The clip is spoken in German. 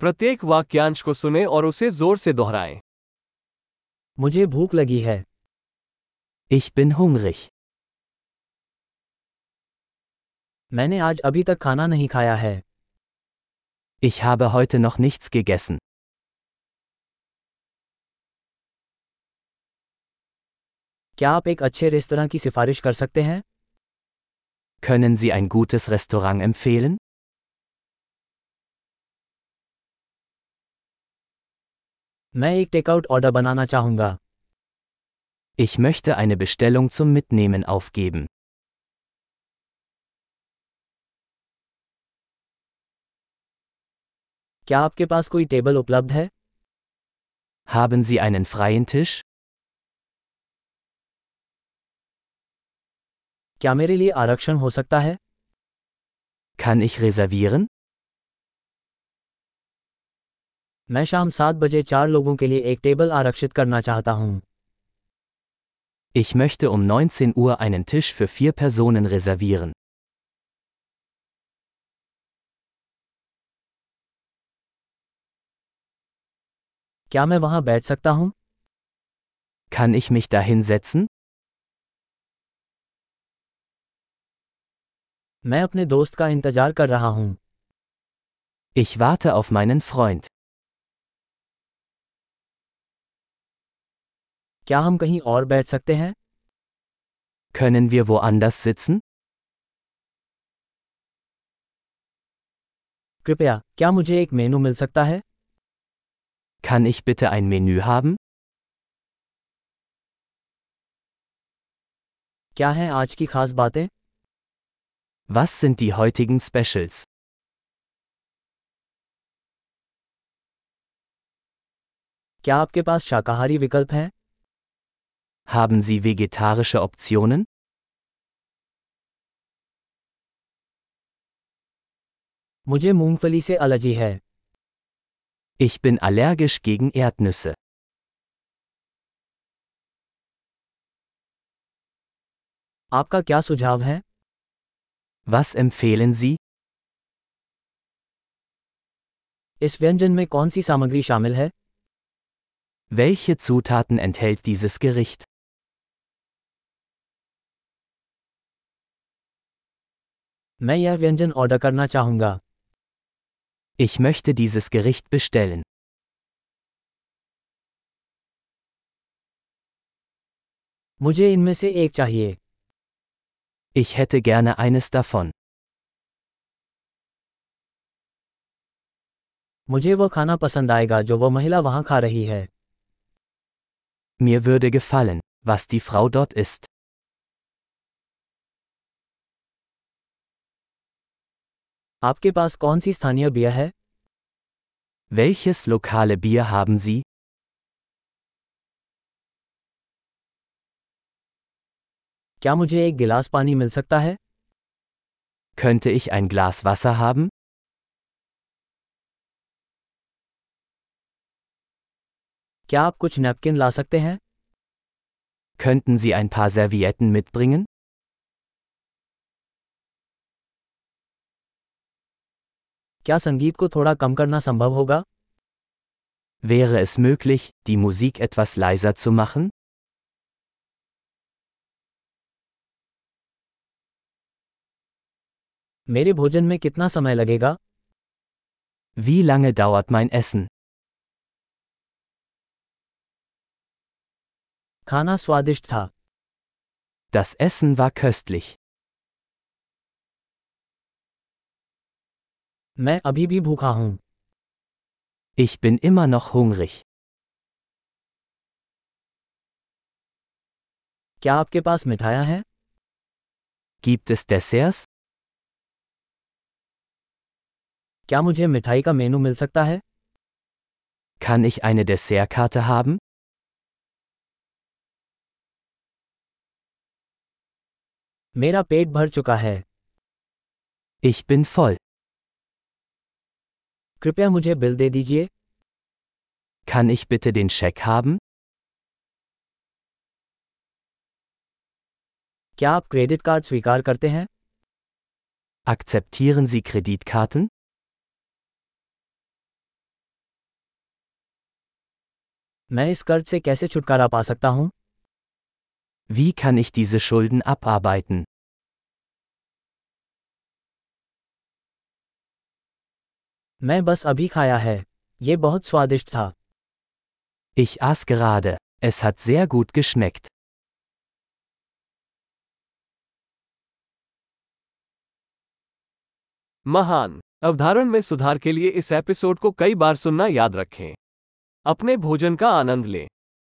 प्रत्येक वाक्यांश को सुने और उसे ज़ोर से दोहराएँ मुझे भूख लगी है Ich bin hungrig. मैंने आज अभी तक खाना नहीं खाया है Ich habe heute noch nichts gegessen. क्या आप एक अच्छे रेस्तरां की सिफारिश कर सकते हैं Können Sie ein gutes Restaurant empfehlen? मैं एक टेकआउट ऑर्डर बनाना चाहूंगा Ich möchte eine Bestellung zum Mitnehmen aufgeben. क्या आपके पास कोई टेबल उपलब्ध है Haben Sie einen freien Tisch? क्या मेरे लिए आरक्षण हो सकता है Kann ich reservieren? मैं शाम सात बजे चार लोगों के लिए एक टेबल आरक्षित करना चाहता हूँ Ich möchte um 19 Uhr einen Tisch für vier Personen reservieren. क्या मैं वहाँ बैठ सकता हूँ Kann ich mich da hinsetzen? मैं अपने दोस्त का इंतजार कर रहा हूँ Ich warte auf meinen Freund. क्या हम कहीं और बैठ सकते हैं Können wir woanders sitzen? कृपया क्या मुझे एक मेनू मिल सकता है Kann ich bitte ein Menü haben? क्या हैं आज की खास बातें Was sind die heutigen Specials? क्या आपके पास शाकाहारी विकल्प हैं Haben Sie vegetarische Optionen? मुझे मूंगफली से एलर्जी है Ich bin allergisch gegen Erdnüsse. आपका क्या सुझाव है Was empfehlen Sie? इस व्यंजन में कौन सी सामग्री शामिल है Welche Zutaten enthält dieses Gericht? मैं यह व्यंजन ऑर्डर करना चाहूंगा Ich möchte dieses Gericht bestellen. मुझे इनमें से एक चाहिए Ich hätte gerne eines davon. मुझे वह खाना पसंद आएगा जो वह महिला वहां खा रही है Mir würde gefallen, was die Frau dort isst. आपके पास कौन सी स्थानीय बियर है Welches lokale Bier haben Sie? क्या मुझे एक गिलास पानी मिल सकता है Könnte ich ein Glas Wasser haben? क्या आप कुछ नैपकिन ला सकते हैं Könnten Sie ein paar Servietten mitbringen? क्या संगीत को थोड़ा कम करना संभव होगा Wäre es möglich, die Musik etwas leiser zu machen? मेरे भोजन में कितना समय लगेगा Wie lange dauert mein Essen? खाना स्वादिष्ट था Das Essen war köstlich. मैं अभी भी भूखा हूं Ich bin immer noch hungrig. क्या आपके पास मिठाइयाँ हैं Gibt es Desserts? क्या मुझे मिठाई का मेनू मिल सकता है Kann ich eine Dessertkarte haben? मेरा पेट भर चुका है Ich bin voll. कृपया मुझे बिल दे दीजिए Kann ich bitte den Scheck haben? क्या आप क्रेडिट कार्ड स्वीकार करते हैं Akzeptieren Sie Kreditkarten? मैं इस कर्ज से कैसे छुटकारा पा सकता हूँ Wie kann ich diese Schulden abarbeiten? मैं बस अभी खाया है ये बहुत स्वादिष्ट था Ich aß gerade. Es hat sehr gut geschmeckt. महान अवधारण में सुधार के लिए इस एपिसोड को कई बार सुनना याद रखें अपने भोजन का आनंद लें